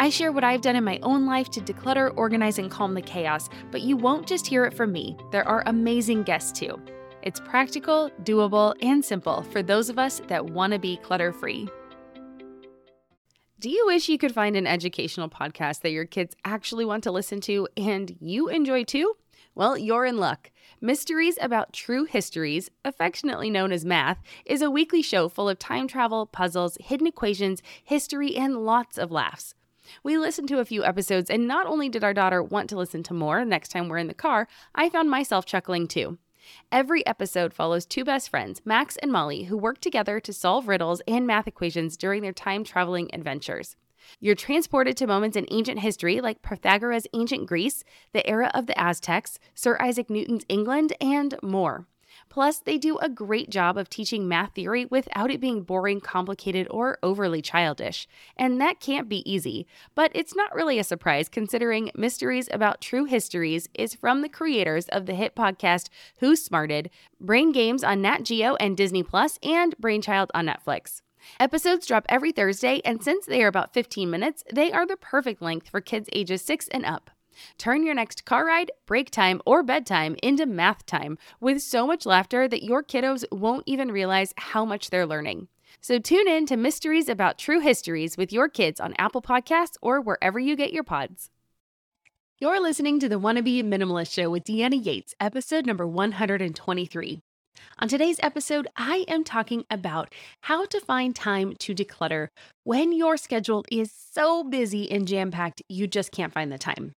I share what I've done in my own life to declutter, organize, and calm the chaos, but you won't just hear it from me. There are amazing guests too. It's practical, doable, and simple for those of us that want to be clutter free. Do you wish you could find an educational podcast that your kids actually want to listen to and you enjoy too? Well, you're in luck. Mysteries About True Histories, affectionately known as Math, is a weekly show full of time travel, puzzles, hidden equations, history, and lots of laughs. We listened to a few episodes, and not only did our daughter want to listen to more next time we're in the car, I found myself chuckling too. Every episode follows two best friends, Max and Molly, who work together to solve riddles and math equations during their time traveling adventures. You're transported to moments in ancient history like Pythagoras' ancient Greece, the era of the Aztecs, Sir Isaac Newton's England, and more. Plus, they do a great job of teaching math theory without it being boring, complicated, or overly childish. And that can't be easy, but it's not really a surprise considering Mysteries About True Histories is from the creators of the hit podcast Who Smarted, Brain Games on Nat Geo and Disney Plus, and Brainchild on Netflix. Episodes drop every Thursday, and since they are about 15 minutes, they are the perfect length for kids ages 6 and up. Turn your next car ride, break time, or bedtime into math time with so much laughter that your kiddos won't even realize how much they're learning. So tune in to Mysteries About True Histories with your kids on Apple Podcasts or wherever you get your pods. You're listening to the Wannabe Minimalist Show with Deanna Yates, episode number 123. On today's episode, I am talking about how to find time to declutter when your schedule is so busy and jam packed, you just can't find the time.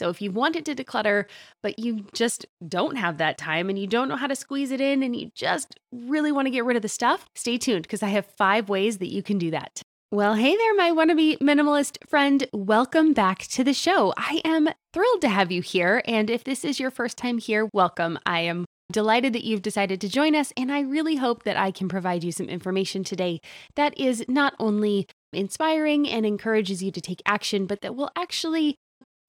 So if you wanted to declutter, but you just don't have that time and you don't know how to squeeze it in and you just really want to get rid of the stuff, stay tuned because I have five ways that you can do that. Well, hey there, my wannabe minimalist friend. Welcome back to the show. I am thrilled to have you here. And if this is your first time here, welcome. I am delighted that you've decided to join us. And I really hope that I can provide you some information today that is not only inspiring and encourages you to take action, but that will actually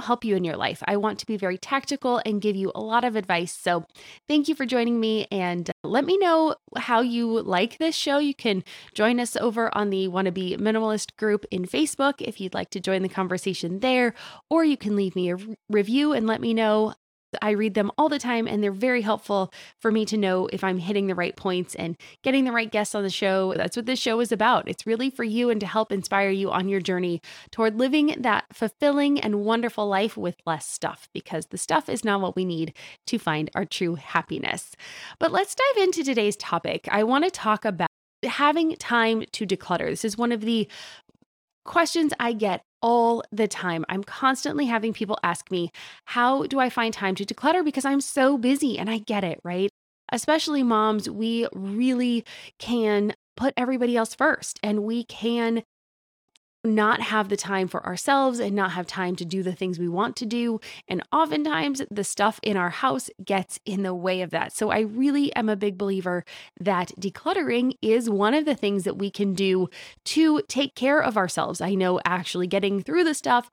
help you in your life. I want to be very tactical and give you a lot of advice. So, thank you for joining me and let me know how you like this show. You can join us over on the Wannabe Minimalist group in Facebook if you'd like to join the conversation there, or you can leave me a review and let me know I read them all the time, and they're very helpful for me to know if I'm hitting the right points and getting the right guests on the show. That's what this show is about. It's really for you and to help inspire you on your journey toward living that fulfilling and wonderful life with less stuff, because the stuff is not what we need to find our true happiness. But let's dive into today's topic. I want to talk about having time to declutter. This is one of the questions I get all the time. I'm constantly having people ask me, How do I find time to declutter? Because I'm so busy. And I get it, right? Especially moms, we really can put everybody else first and we can not have the time for ourselves and not have time to do the things we want to do. And oftentimes, the stuff in our house gets in the way of that. So, I really am a big believer that decluttering is one of the things that we can do to take care of ourselves. I know actually getting through the stuff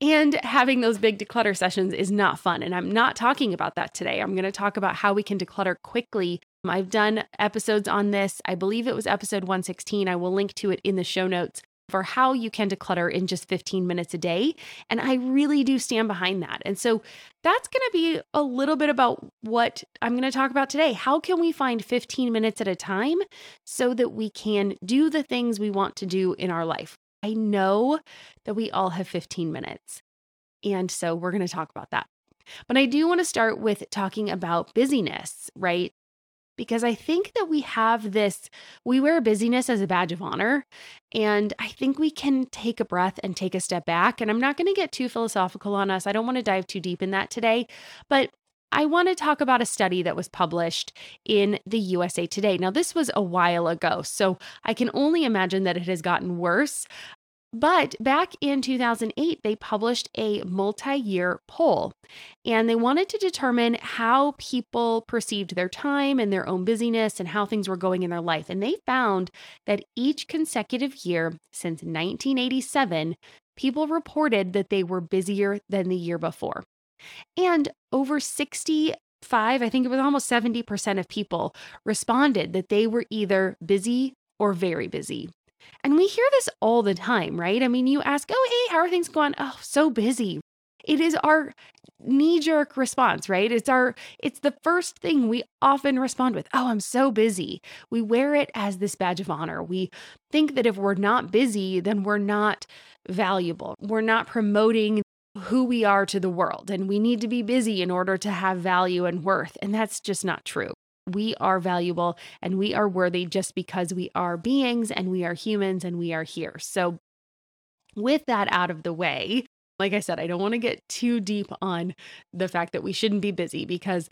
and having those big declutter sessions is not fun. And I'm not talking about that today. I'm going to talk about how we can declutter quickly. I've done episodes on this. I believe it was episode 116. I will link to it in the show notes for how you can declutter in just 15 minutes a day. And I really do stand behind that. And so that's going to be a little bit about what I'm going to talk about today. How can we find 15 minutes at a time so that we can do the things we want to do in our life? I know that we all have 15 minutes. And so we're going to talk about that. But I do want to start with talking about busyness, right? Because I think that we have this, we wear busyness as a badge of honor. And I think we can take a breath and take a step back. And I'm not going to get too philosophical on us. I don't want to dive too deep in that today. But I want to talk about a study that was published in the USA Today. Now, this was a while ago, so I can only imagine that it has gotten worse. But back in 2008, they published a multi year poll and they wanted to determine how people perceived their time and their own busyness and how things were going in their life. And they found that each consecutive year since 1987, people reported that they were busier than the year before. And over 65, I think it was almost 70% of people responded that they were either busy or very busy. And we hear this all the time, right? I mean, you ask, oh, hey, how are things going? Oh, so busy. It is our knee jerk response, right? It's our, it's the first thing we often respond with. Oh, I'm so busy. We wear it as this badge of honor. We think that if we're not busy, then we're not valuable. We're not promoting who we are to the world. And we need to be busy in order to have value and worth. And that's just not true. We are valuable and we are worthy just because we are beings and we are humans and we are here. So, with that out of the way, like I said, I don't want to get too deep on the fact that we shouldn't be busy because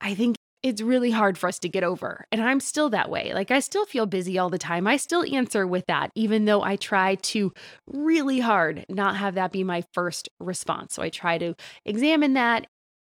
I think it's really hard for us to get over. And I'm still that way. Like, I still feel busy all the time. I still answer with that, even though I try to really hard not have that be my first response. So I try to examine that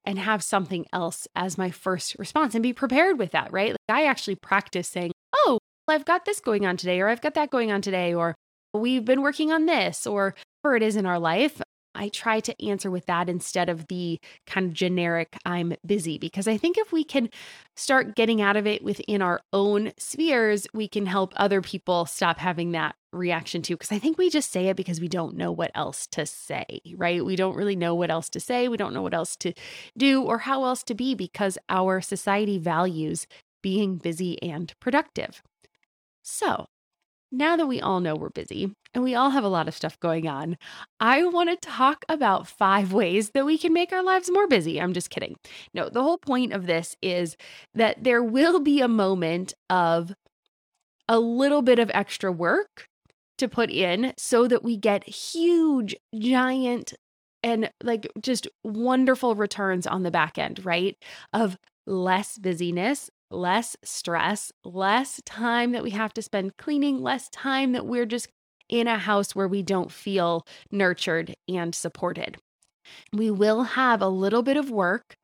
and have something else as my first response and be prepared with that, right? Like, I actually practice saying, oh, I've got this going on today, or I've got that going on today, or we've been working on this, or whatever it is in our life. I try to answer with that instead of the kind of generic, I'm busy, because I think if we can start getting out of it within our own spheres, we can help other people stop having that reaction to. Because I think we just say it because we don't know what else to say, right? We don't really know what else to say. We don't know what else to do or how else to be because our society values being busy and productive. So, now that we all know we're busy and we all have a lot of stuff going on, I want to talk about five ways that we can make our lives more busy. I'm just kidding. No, the whole point of this is that there will be a moment of a little bit of extra work to put in so that we get huge, giant, and like just wonderful returns on the back end, right? Of less busyness, less stress, less time that we have to spend cleaning, less time that we're just in a house where we don't feel nurtured and supported. We will have a little bit of work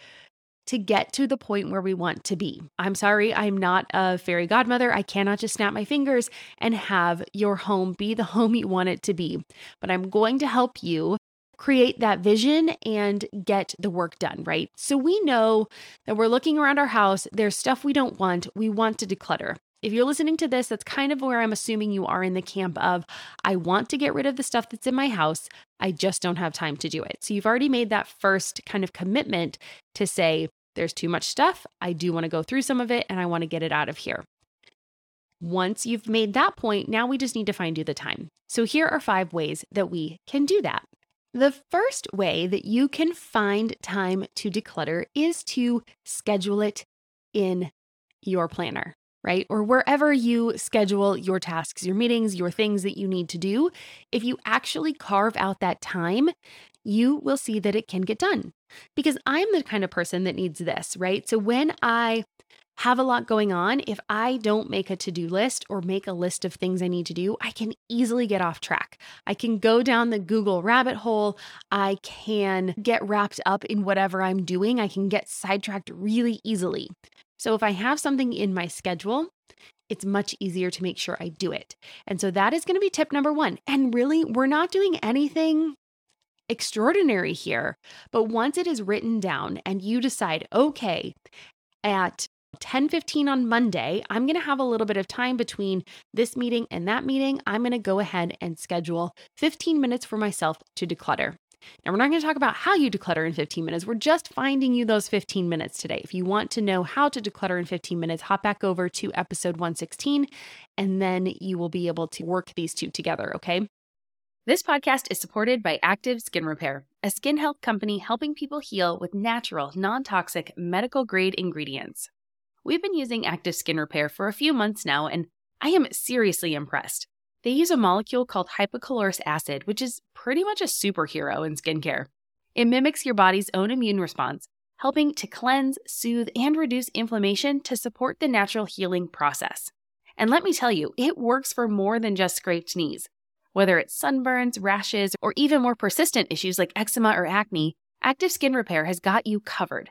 to get to the point where we want to be. I'm sorry, I'm not a fairy godmother. I cannot just snap my fingers and have your home be the home you want it to be. But I'm going to help you create that vision and get the work done, right? So we know that we're looking around our house, there's stuff we don't want, we want to declutter. If you're listening to this, that's kind of where I'm assuming you are in the camp of, I want to get rid of the stuff that's in my house. I just don't have time to do it. So you've already made that first kind of commitment to say, there's too much stuff. I do want to go through some of it and I want to get it out of here. Once you've made that point, now we just need to find you the time. So here are five ways that we can do that. The first way that you can find time to declutter is to schedule it in your planner, right? Or wherever you schedule your tasks, your meetings, your things that you need to do. If you actually carve out that time, you will see that it can get done. Because I'm the kind of person that needs this, right? So when I have a lot going on, if I don't make a to do list or make a list of things I need to do, I can easily get off track. I can go down the Google rabbit hole. I can get wrapped up in whatever I'm doing. I can get sidetracked really easily. So if I have something in my schedule, it's much easier to make sure I do it. And so that is going to be tip number one. And really, we're not doing anything extraordinary here. But once it is written down and you decide, okay, at 10:15 on Monday, I'm going to have a little bit of time between this meeting and that meeting. I'm going to go ahead and schedule 15 minutes for myself to declutter. Now, we're not going to talk about how you declutter in 15 minutes. We're just finding you those 15 minutes today. If you want to know how to declutter in 15 minutes, hop back over to episode 116 and then you will be able to work these two together, okay? This podcast is supported by Active Skin Repair, a skin health company helping people heal with natural, non toxic, medical grade ingredients. We've been using Active Skin Repair for a few months now, and I am seriously impressed. They use a molecule called hypochlorous acid, which is pretty much a superhero in skincare. It mimics your body's own immune response, helping to cleanse, soothe, and reduce inflammation to support the natural healing process. And let me tell you, it works for more than just scraped knees. Whether it's sunburns, rashes, or even more persistent issues like eczema or acne, Active Skin Repair has got you covered.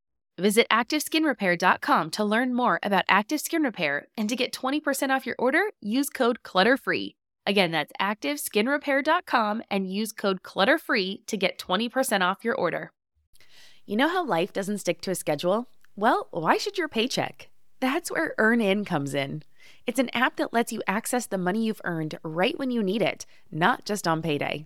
Visit ActiveSkinRepair.com to learn more about Active Skin Repair and to get 20% off your order, use code CLUTTERFREE. Again, that's ActiveSkinRepair.com and use code CLUTTERFREE to get 20% off your order. You know how life doesn't stick to a schedule? Well, why should your paycheck? That's where EarnIn comes in. It's an app that lets you access the money you've earned right when you need it, not just on payday.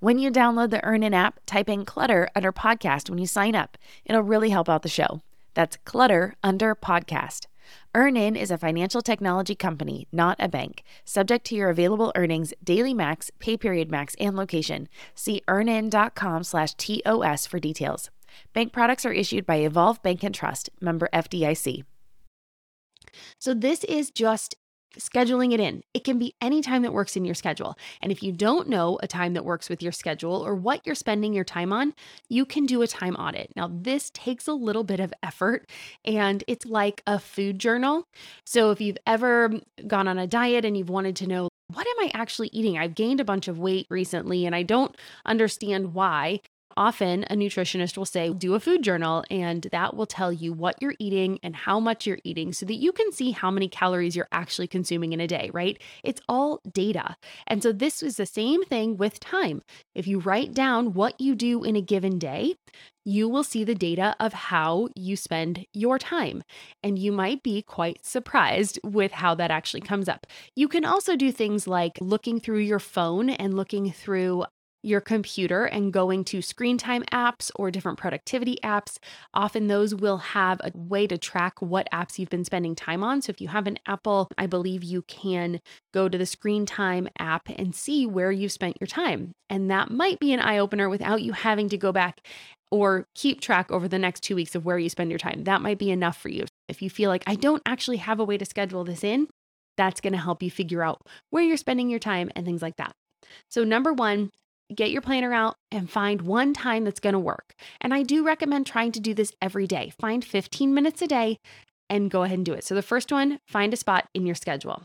When you download the EarnIn app, type in Clutter under podcast when you sign up. It'll really help out the show. That's Clutter under podcast. EarnIn is a financial technology company, not a bank. Subject to your available earnings, daily max, pay period max, and location. See earnin.com slash TOS for details. Bank products are issued by Evolve Bank and Trust, member FDIC. So this is just scheduling it in. It can be any time that works in your schedule. And if you don't know a time that works with your schedule or what you're spending your time on, you can do a time audit. Now, this takes a little bit of effort and it's like a food journal. So if you've ever gone on a diet and you've wanted to know, what am I actually eating? I've gained a bunch of weight recently and I don't understand why often a nutritionist will say, do a food journal, and that will tell you what you're eating and how much you're eating so that you can see how many calories you're actually consuming in a day, right? It's all data. And so this is the same thing with time. If you write down what you do in a given day, you will see the data of how you spend your time. And you might be quite surprised with how that actually comes up. You can also do things like looking through your phone and looking through your computer and going to screen time apps or different productivity apps. Often those will have a way to track what apps you've been spending time on. So if you have an Apple, I believe you can go to the screen time app and see where you've spent your time. And that might be an eye opener without you having to go back or keep track over the next two weeks of where you spend your time. That might be enough for you. If you feel like I don't actually have a way to schedule this in, that's going to help you figure out where you're spending your time and things like that. So, number one, get your planner out and find one time that's going to work. And I do recommend trying to do this every day. Find 15 minutes a day and go ahead and do it. So the first one, find a spot in your schedule.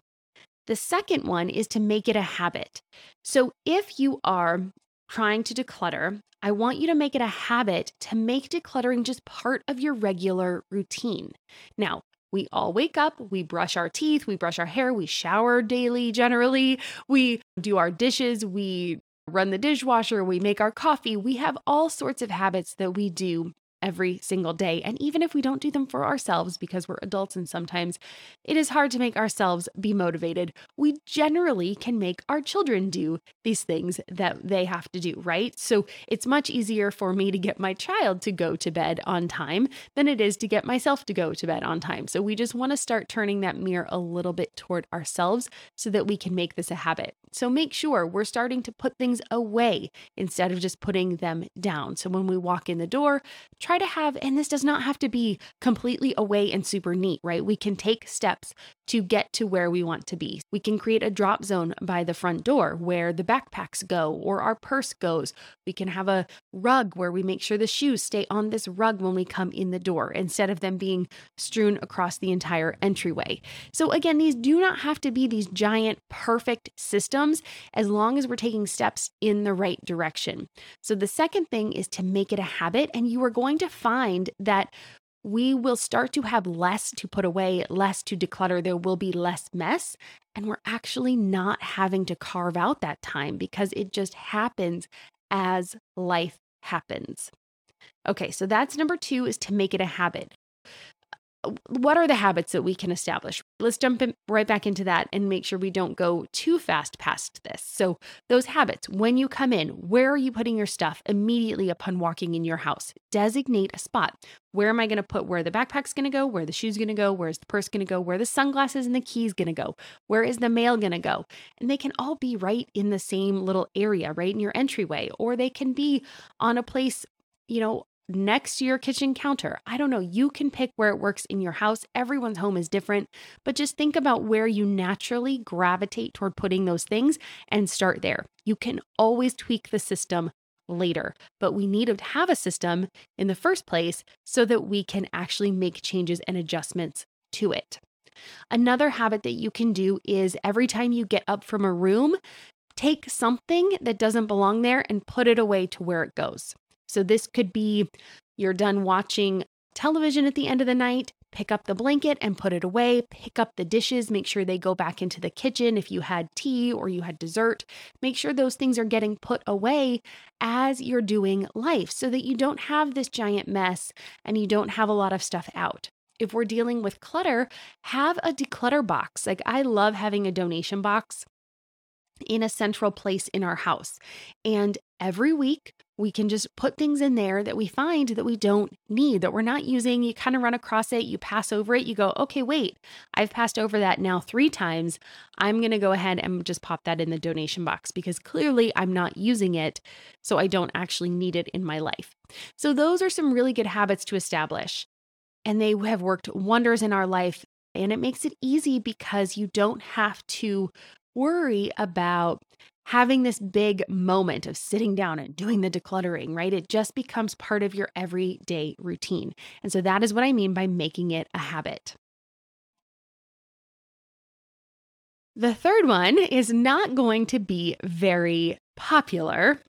The second one is to make it a habit. So if you are trying to declutter, I want you to make it a habit to make decluttering just part of your regular routine. Now, we all wake up, we brush our teeth, we brush our hair, we shower daily generally, we do our dishes, we run the dishwasher, we make our coffee. We have all sorts of habits that we do every single day. And even if we don't do them for ourselves because we're adults and sometimes it is hard to make ourselves be motivated, we generally can make our children do these things that they have to do, right? So it's much easier for me to get my child to go to bed on time than it is to get myself to go to bed on time. So we just want to start turning that mirror a little bit toward ourselves so that we can make this a habit. So make sure we're starting to put things away instead of just putting them down. So when we walk in the door, try to have, and this does not have to be completely away and super neat, right? We can take steps to get to where we want to be. We can create a drop zone by the front door where the backpacks go or our purse goes. We can have a rug where we make sure the shoes stay on this rug when we come in the door instead of them being strewn across the entire entryway. So, again, these do not have to be these giant, perfect systems as long as we're taking steps in the right direction. So, the second thing is to make it a habit, and you are going to find that we will start to have less to put away, less to declutter. There will be less mess. And we're actually not having to carve out that time because it just happens as life happens. Okay, so that's number two is to make it a habit what are the habits that we can establish? Let's jump in right back into that and make sure we don't go too fast past this. So, those habits, when you come in, where are you putting your stuff immediately upon walking in your house? Designate a spot. Where am I going to put where the backpack's going to go, where the shoe's going to go, where's the purse going to go, where the sunglasses and the keys going to go, where is the mail going to go? And they can all be right in the same little area, right in your entryway, or they can be on a place you know, next to your kitchen counter. I don't know. You can pick where it works in your house. Everyone's home is different, but just think about where you naturally gravitate toward putting those things and start there. You can always tweak the system later, but we need to have a system in the first place so that we can actually make changes and adjustments to it. Another habit that you can do is every time you get up from a room, take something that doesn't belong there and put it away to where it goes. So this could be you're done watching television at the end of the night, pick up the blanket and put it away, pick up the dishes, make sure they go back into the kitchen if you had tea or you had dessert. Make sure those things are getting put away as you're doing life so that you don't have this giant mess and you don't have a lot of stuff out. If we're dealing with clutter, have a declutter box. Like I love having a donation box in a central place in our house. And every week, we can just put things in there that we find that we don't need, that we're not using. You kind of run across it, you pass over it, you go, okay, wait, I've passed over that now three times. I'm going to go ahead and just pop that in the donation box because clearly I'm not using it. So I don't actually need it in my life. So those are some really good habits to establish. And they have worked wonders in our life. And it makes it easy because you don't have to worry about having this big moment of sitting down and doing the decluttering, right? It just becomes part of your everyday routine. And so that is what I mean by making it a habit. The third one is not going to be very popular,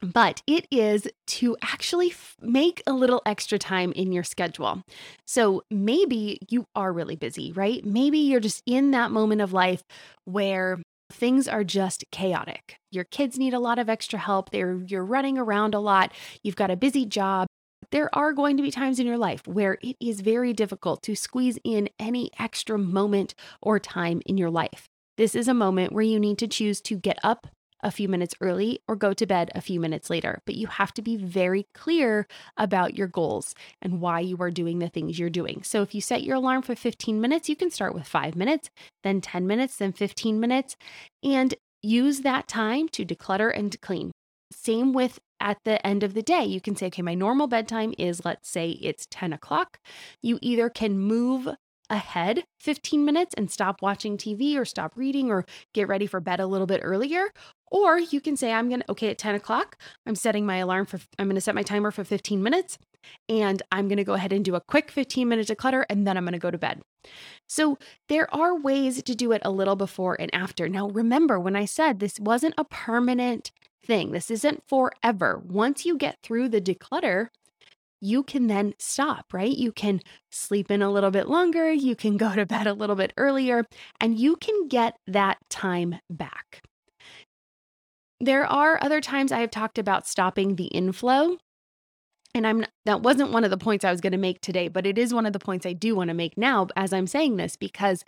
but it is to actually f- make a little extra time in your schedule. So maybe you are really busy, right? Maybe you're just in that moment of life where things are just chaotic. Your kids need a lot of extra help. They're you're running around a lot. You've got a busy job. There are going to be times in your life where it is very difficult to squeeze in any extra moment or time in your life. This is a moment where you need to choose to get up a few minutes early or go to bed a few minutes later. But you have to be very clear about your goals and why you are doing the things you're doing. So if you set your alarm for 15 minutes, you can start with five minutes, then 10 minutes, then 15 minutes, and use that time to declutter and clean. Same with at the end of the day, you can say, okay, my normal bedtime is, let's say it's 10 o'clock. You either can move ahead 15 minutes and stop watching TV or stop reading or get ready for bed a little bit earlier, or you can say, I'm going to, okay, at 10 o'clock, I'm setting my alarm for, I'm going to set my timer for 15 minutes and I'm going to go ahead and do a quick 15 minute declutter and then I'm going to go to bed. So there are ways to do it a little before and after. Now, remember when I said this wasn't a permanent thing, this isn't forever. Once you get through the declutter, you can then stop, right? You can sleep in a little bit longer, you can go to bed a little bit earlier, and you can get that time back. There are other times I have talked about stopping the inflow. And I'm that wasn't one of the points I was going to make today, but it is one of the points I do want to make now as I'm saying this because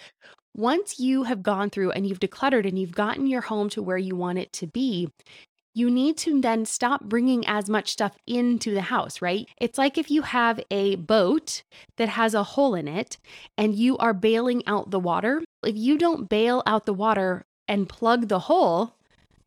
once you have gone through and you've decluttered and you've gotten your home to where you want it to be, you need to then stop bringing as much stuff into the house, right? It's like if you have a boat that has a hole in it and you are bailing out the water. If you don't bail out the water and plug the hole,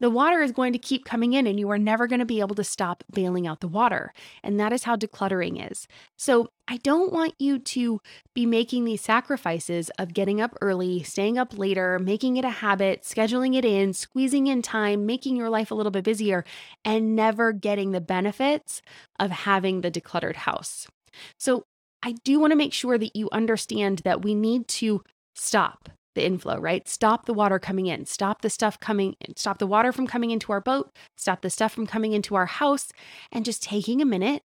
the water is going to keep coming in and you are never going to be able to stop bailing out the water. And that is how decluttering is. So I don't want you to be making these sacrifices of getting up early, staying up later, making it a habit, scheduling it in, squeezing in time, making your life a little bit busier, and never getting the benefits of having the decluttered house. So I do want to make sure that you understand that we need to stop the inflow, right? Stop the water coming in, stop the stuff coming, stop the water from coming into our boat, stop the stuff from coming into our house, and just taking a minute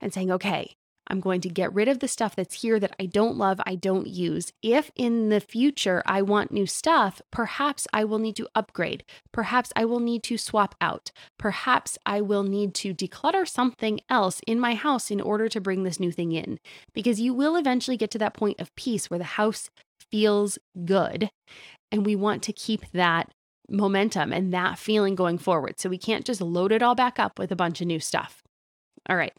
and saying, okay, I'm going to get rid of the stuff that's here that I don't love, I don't use. If in the future I want new stuff, perhaps I will need to upgrade. Perhaps I will need to swap out. Perhaps I will need to declutter something else in my house in order to bring this new thing in. Because you will eventually get to that point of peace where the house feels good. And we want to keep that momentum and that feeling going forward. So we can't just load it all back up with a bunch of new stuff. All right,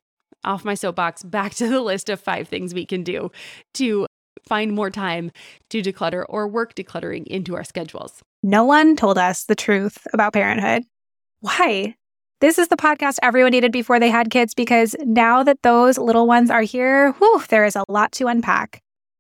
off my soapbox, back to the list of five things we can do to find more time to declutter or work decluttering into our schedules. No one told us the truth about parenthood. Why? This is the podcast everyone needed before they had kids because now that those little ones are here, whew, there is a lot to unpack.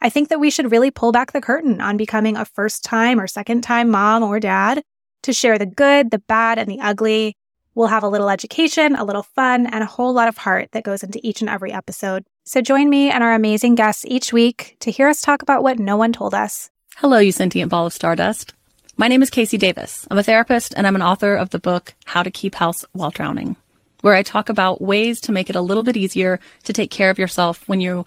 I think that we should really pull back the curtain on becoming a first time or second time mom or dad to share the good, the bad, and the ugly. We'll have a little education, a little fun, and a whole lot of heart that goes into each and every episode. So join me and our amazing guests each week to hear us talk about what no one told us. Hello, you sentient ball of stardust. My name is KC Davis. I'm a therapist and I'm an author of the book How to Keep House While Drowning, where I talk about ways to make it a little bit easier to take care of yourself when you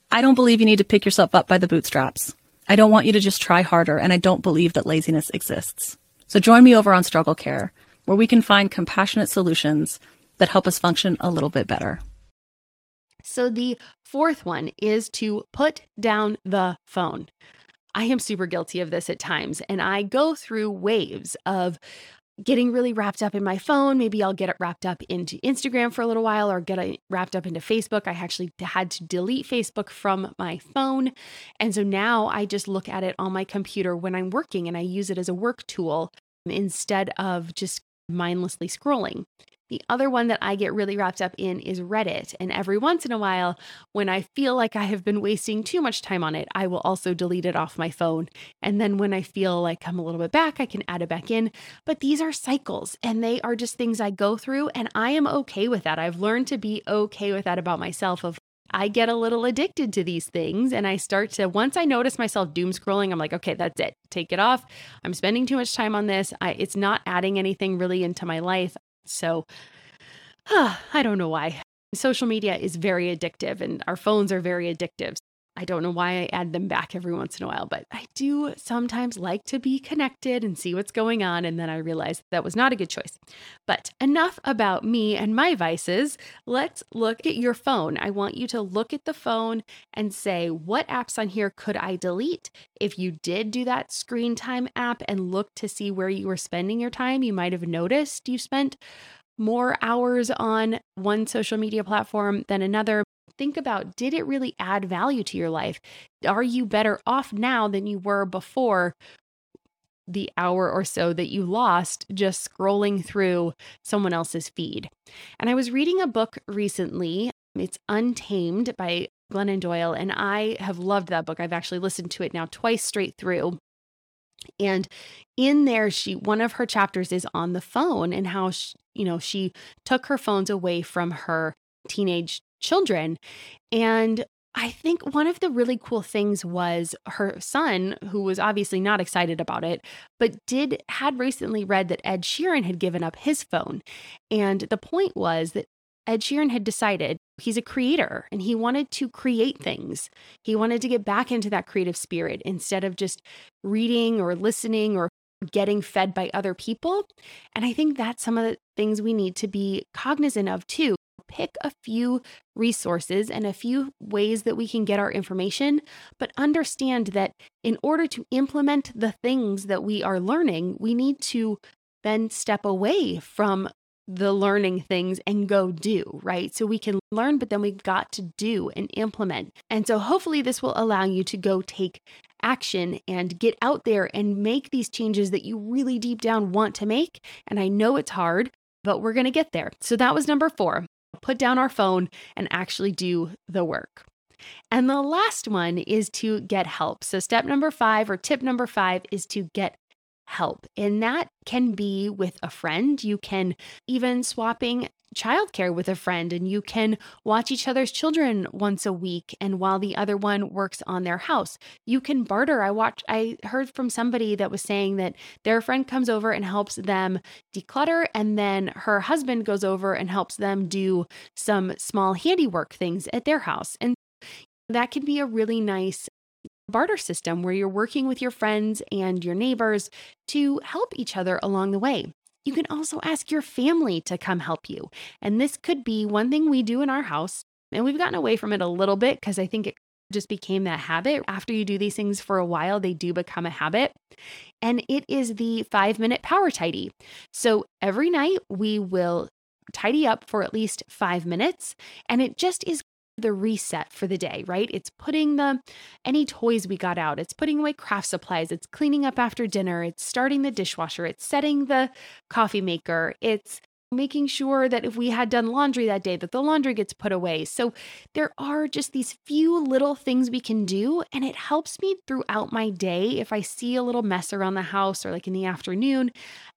I don't believe you need to pick yourself up by the bootstraps. I don't want you to just try harder, and I don't believe that laziness exists. So join me over on Struggle Care, where we can find compassionate solutions that help us function a little bit better. So, the fourth one is to put down the phone. I am super guilty of this at times, and I go through waves of getting really wrapped up in my phone. Maybe I'll get it wrapped up into Instagram for a little while or get it wrapped up into Facebook. I actually had to delete Facebook from my phone. And so now I just look at it on my computer when I'm working and I use it as a work tool instead of just mindlessly scrolling. The other one that I get really wrapped up in is Reddit. And every once in a while, when I feel like I have been wasting too much time on it, I will also delete it off my phone. And then when I feel like I'm a little bit back, I can add it back in. But these are cycles and they are just things I go through. And I am okay with that. I've learned to be okay with that about myself of I get a little addicted to these things and I start to once I notice myself doom scrolling I'm like okay that's it take it off I'm spending too much time on this I, it's not adding anything really into my life so I don't know why. Social media is very addictive and our phones are very addictive. I don't know why I add them back every once in a while, but I do sometimes like to be connected and see what's going on. And then I realized that was not a good choice. But enough about me and my vices. Let's look at your phone. I want you to look at the phone and say, what apps on here could I delete? If you did do that screen time app and look to see where you were spending your time, you might have noticed you spent more hours on one social media platform than another think about did it really add value to your life? Are you better off now than you were before the hour or so that you lost just scrolling through someone else's feed? And I was reading a book recently. It's Untamed by Glennon Doyle, and I have loved that book. I've actually listened to it now twice straight through. And in there, she one of her chapters is on the phone and how she, you know she took her phones away from her teenage children. And I think one of the really cool things was her son, who was obviously not excited about it, but did had recently read that Ed Sheeran had given up his phone. And the point was that Ed Sheeran had decided he's a creator and he wanted to create things. He wanted to get back into that creative spirit instead of just reading or listening or getting fed by other people. And I think that's some of the things we need to be cognizant of too pick a few resources and a few ways that we can get our information, but understand that in order to implement the things that we are learning, we need to then step away from the learning things and go do, right? So we can learn, but then we've got to do and implement. And so hopefully this will allow you to go take action and get out there and make these changes that you really deep down want to make. And I know it's hard, but we're going to get there. So that was number four put down our phone and actually do the work. And the last one is to get help. So, step number five or tip number five is to get help. And that can be with a friend. You can even swapping childcare with a friend and you can watch each other's children once a week and while the other one works on their house. You can barter. I watched i heard from somebody that was saying that their friend comes over and helps them declutter and then her husband goes over and helps them do some small handiwork things at their house. And that can be a really nice barter system where you're working with your friends and your neighbors to help each other along the way. You can also ask your family to come help you. And this could be one thing we do in our house. And we've gotten away from it a little bit because I think it just became that habit. After you do these things for a while, they do become a habit. And it is the five minute power tidy. So every night we will tidy up for at least five minutes. And it just is the reset for the day, right? It's putting the any toys we got out, it's putting away craft supplies, it's cleaning up after dinner, it's starting the dishwasher, it's setting the coffee maker, it's making sure that if we had done laundry that day that the laundry gets put away. So there are just these few little things we can do and it helps me throughout my day if I see a little mess around the house or like in the afternoon,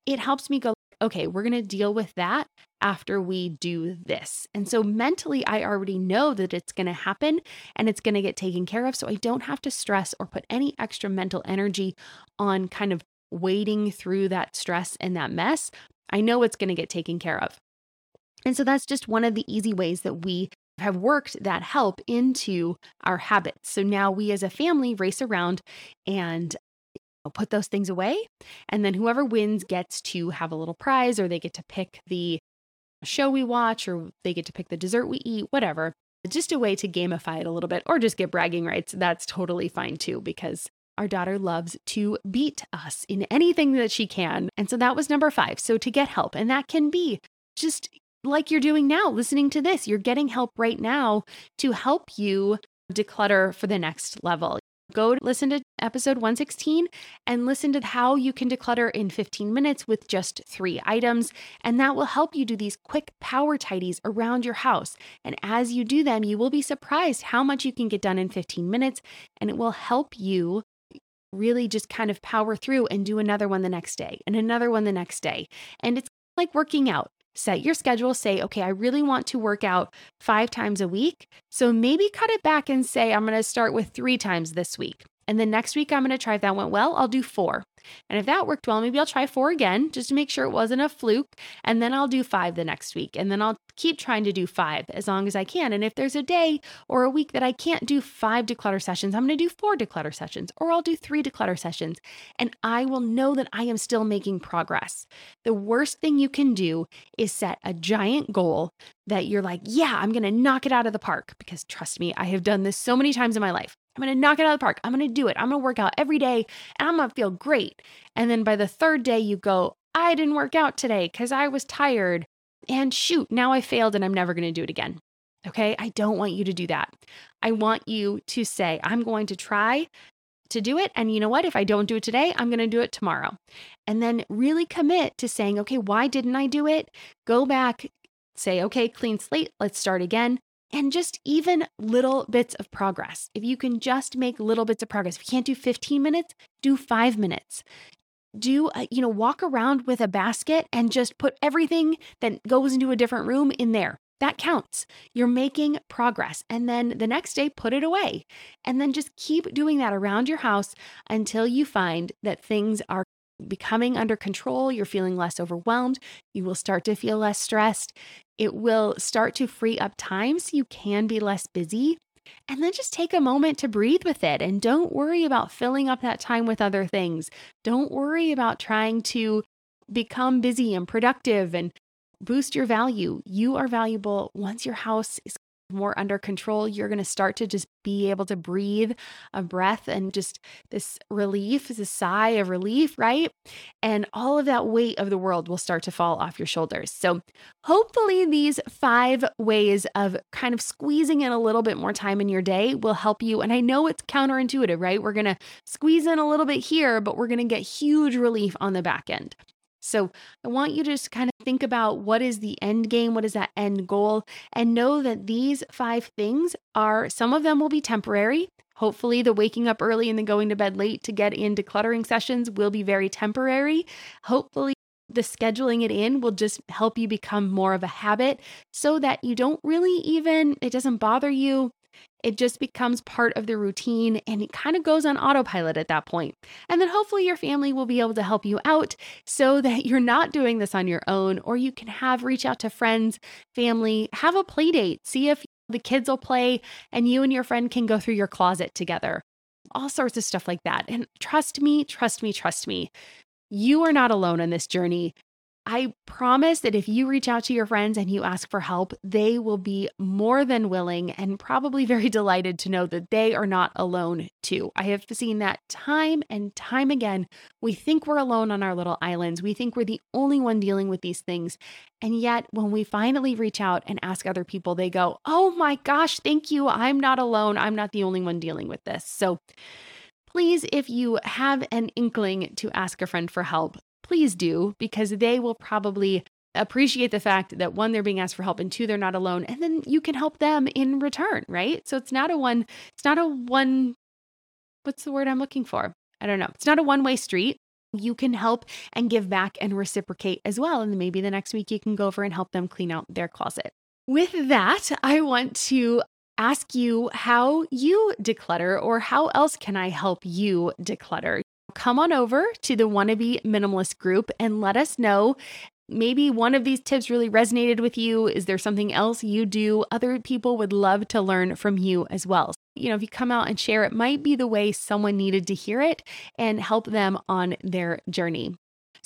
it helps me go okay, we're going to deal with that after we do this. And so mentally, I already know that it's going to happen and it's going to get taken care of. So I don't have to stress or put any extra mental energy on kind of wading through that stress and that mess. I know it's going to get taken care of. And so that's just one of the easy ways that we have worked that help into our habits. So now we as a family race around and put those things away. And then whoever wins gets to have a little prize or they get to pick the show we watch or they get to pick the dessert we eat, whatever. Just a way to gamify it a little bit or just get bragging rights. That's totally fine too, because our daughter loves to beat us in anything that she can. And so that was number five. So to get help, and that can be just like you're doing now, listening to this, you're getting help right now to help you declutter for the next level. Go listen to episode 116 and listen to how you can declutter in 15 minutes with just three items. And that will help you do these quick power tidies around your house. And as you do them, you will be surprised how much you can get done in 15 minutes. And it will help you really just kind of power through and do another one the next day and another one the next day. And it's like working out set your schedule, say, okay, I really want to work out five times a week. So maybe cut it back and say, I'm going to start with three times this week. And the next week, I'm going to try if that went well, I'll do four. And if that worked well, maybe I'll try four again just to make sure it wasn't a fluke. And then I'll do five the next week. And then I'll keep trying to do five as long as I can. And if there's a day or a week that I can't do five declutter sessions, I'm going to do four declutter sessions or I'll do three declutter sessions. And I will know that I am still making progress. The worst thing you can do is set a giant goal that you're like, yeah, I'm going to knock it out of the park. Because trust me, I have done this so many times in my life. I'm going to knock it out of the park. I'm going to do it. I'm going to work out every day and I'm going to feel great. And then by the third day, you go, I didn't work out today because I was tired. And shoot, now I failed and I'm never going to do it again. Okay. I don't want you to do that. I want you to say, I'm going to try to do it. And you know what? If I don't do it today, I'm going to do it tomorrow. And then really commit to saying, okay, why didn't I do it? Go back, say, okay, clean slate, let's start again and just even little bits of progress. If you can just make little bits of progress, if you can't do 15 minutes, do five minutes. Do, a, you know, walk around with a basket and just put everything that goes into a different room in there. That counts. You're making progress. And then the next day, put it away. And then just keep doing that around your house until you find that things are becoming under control. You're feeling less overwhelmed. You will start to feel less stressed. It will start to free up time so you can be less busy. And then just take a moment to breathe with it and don't worry about filling up that time with other things. Don't worry about trying to become busy and productive and boost your value. You are valuable once your house is more under control, you're going to start to just be able to breathe a breath and just this relief, this sigh of relief, right? And all of that weight of the world will start to fall off your shoulders. So, hopefully, these five ways of kind of squeezing in a little bit more time in your day will help you. And I know it's counterintuitive, right? We're going to squeeze in a little bit here, but we're going to get huge relief on the back end. So I want you to just kind of think about what is the end game, what is that end goal, and know that these five things are some of them will be temporary. Hopefully, the waking up early and then going to bed late to get in decluttering sessions will be very temporary. Hopefully, the scheduling it in will just help you become more of a habit so that you don't really even, it doesn't bother you. It just becomes part of the routine and it kind of goes on autopilot at that point. And then hopefully your family will be able to help you out so that you're not doing this on your own, or you can have reach out to friends, family, have a play date, see if the kids will play and you and your friend can go through your closet together. All sorts of stuff like that. And trust me, trust me, trust me. You are not alone on this journey. I promise that if you reach out to your friends and you ask for help, they will be more than willing and probably very delighted to know that they are not alone too. I have seen that time and time again. We think we're alone on our little islands, we think we're the only one dealing with these things. And yet, when we finally reach out and ask other people, they go, Oh my gosh, thank you. I'm not alone. I'm not the only one dealing with this. So, please, if you have an inkling to ask a friend for help, please do because they will probably appreciate the fact that one they're being asked for help and two they're not alone and then you can help them in return right? So it's not a one it's not a one what's the word i'm looking for? I don't know. It's not a one way street. You can help and give back and reciprocate as well and maybe the next week you can go over and help them clean out their closet. With that i want to ask you how you declutter or how else can i help you declutter come on over to the Wannabe Minimalist group and let us know. Maybe one of these tips really resonated with you. Is there something else you do? Other people would love to learn from you as well. You know, if you come out and share, it might be the way someone needed to hear it and help them on their journey.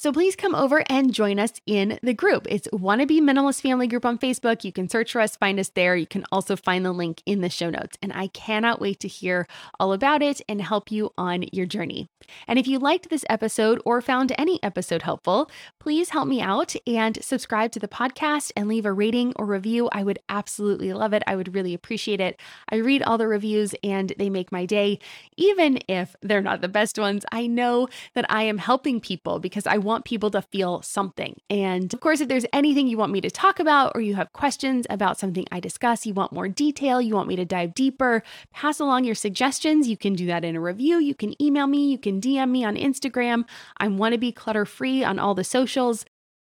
So please come over and join us in the group. It's Wannabe Minimalist Family Group on Facebook. You can search for us, find us there. You can also find the link in the show notes. And I cannot wait to hear all about it and help you on your journey. And if you liked this episode or found any episode helpful, please help me out and subscribe to the podcast and leave a rating or review. I would absolutely love it. I would really appreciate it. I read all the reviews and they make my day, even if they're not the best ones. I know that I am helping people because I want people to feel something. And of course, if there's anything you want me to talk about or you have questions about something I discuss, you want more detail, you want me to dive deeper, pass along your suggestions. You can do that in a review. You can email me, you can DM me on Instagram. I'm wannabe clutter free on all the socials.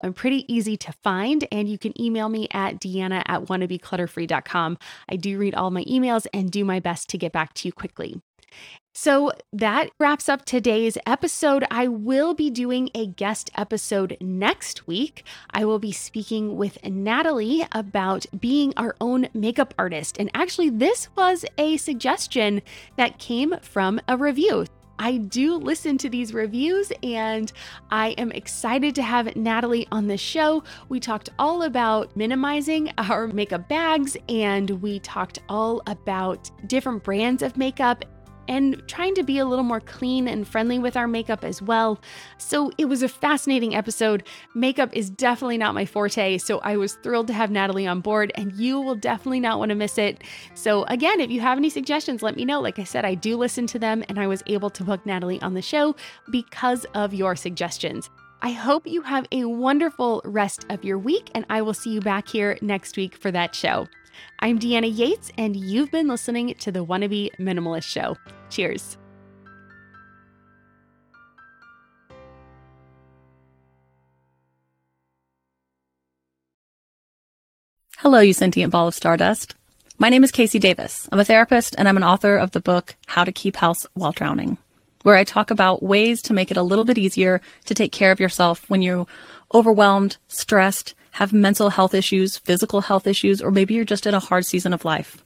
I'm pretty easy to find, and you can email me at deanna at wannabeclutterfree.com. I do read all my emails and do my best to get back to you quickly. So that wraps up today's episode. I will be doing a guest episode next week. I will be speaking with Natalie about being our own makeup artist. And actually, this was a suggestion that came from a review. I do listen to these reviews and I am excited to have Natalie on the show. We talked all about minimizing our makeup bags and we talked all about different brands of makeup and trying to be a little more clean and friendly with our makeup as well. So it was a fascinating episode. Makeup is definitely not my forte, so I was thrilled to have Natalie on board, and you will definitely not want to miss it. So, again, if you have any suggestions, let me know. Like I said, I do listen to them, and I was able to book Natalie on the show because of your suggestions. I hope you have a wonderful rest of your week, and I will see you back here next week for that show. I'm Deanna Yates, and you've been listening to the Wannabe Minimalist Show. Cheers. Hello, you sentient ball of stardust. My name is KC Davis. I'm a therapist and I'm an author of the book How to Keep House While Drowning, where I talk about ways to make it a little bit easier to take care of yourself when you're overwhelmed, stressed, have mental health issues, physical health issues, or maybe you're just in a hard season of life.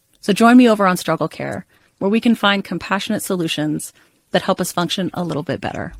So join me over on Struggle Care, where we can find compassionate solutions that help us function a little bit better.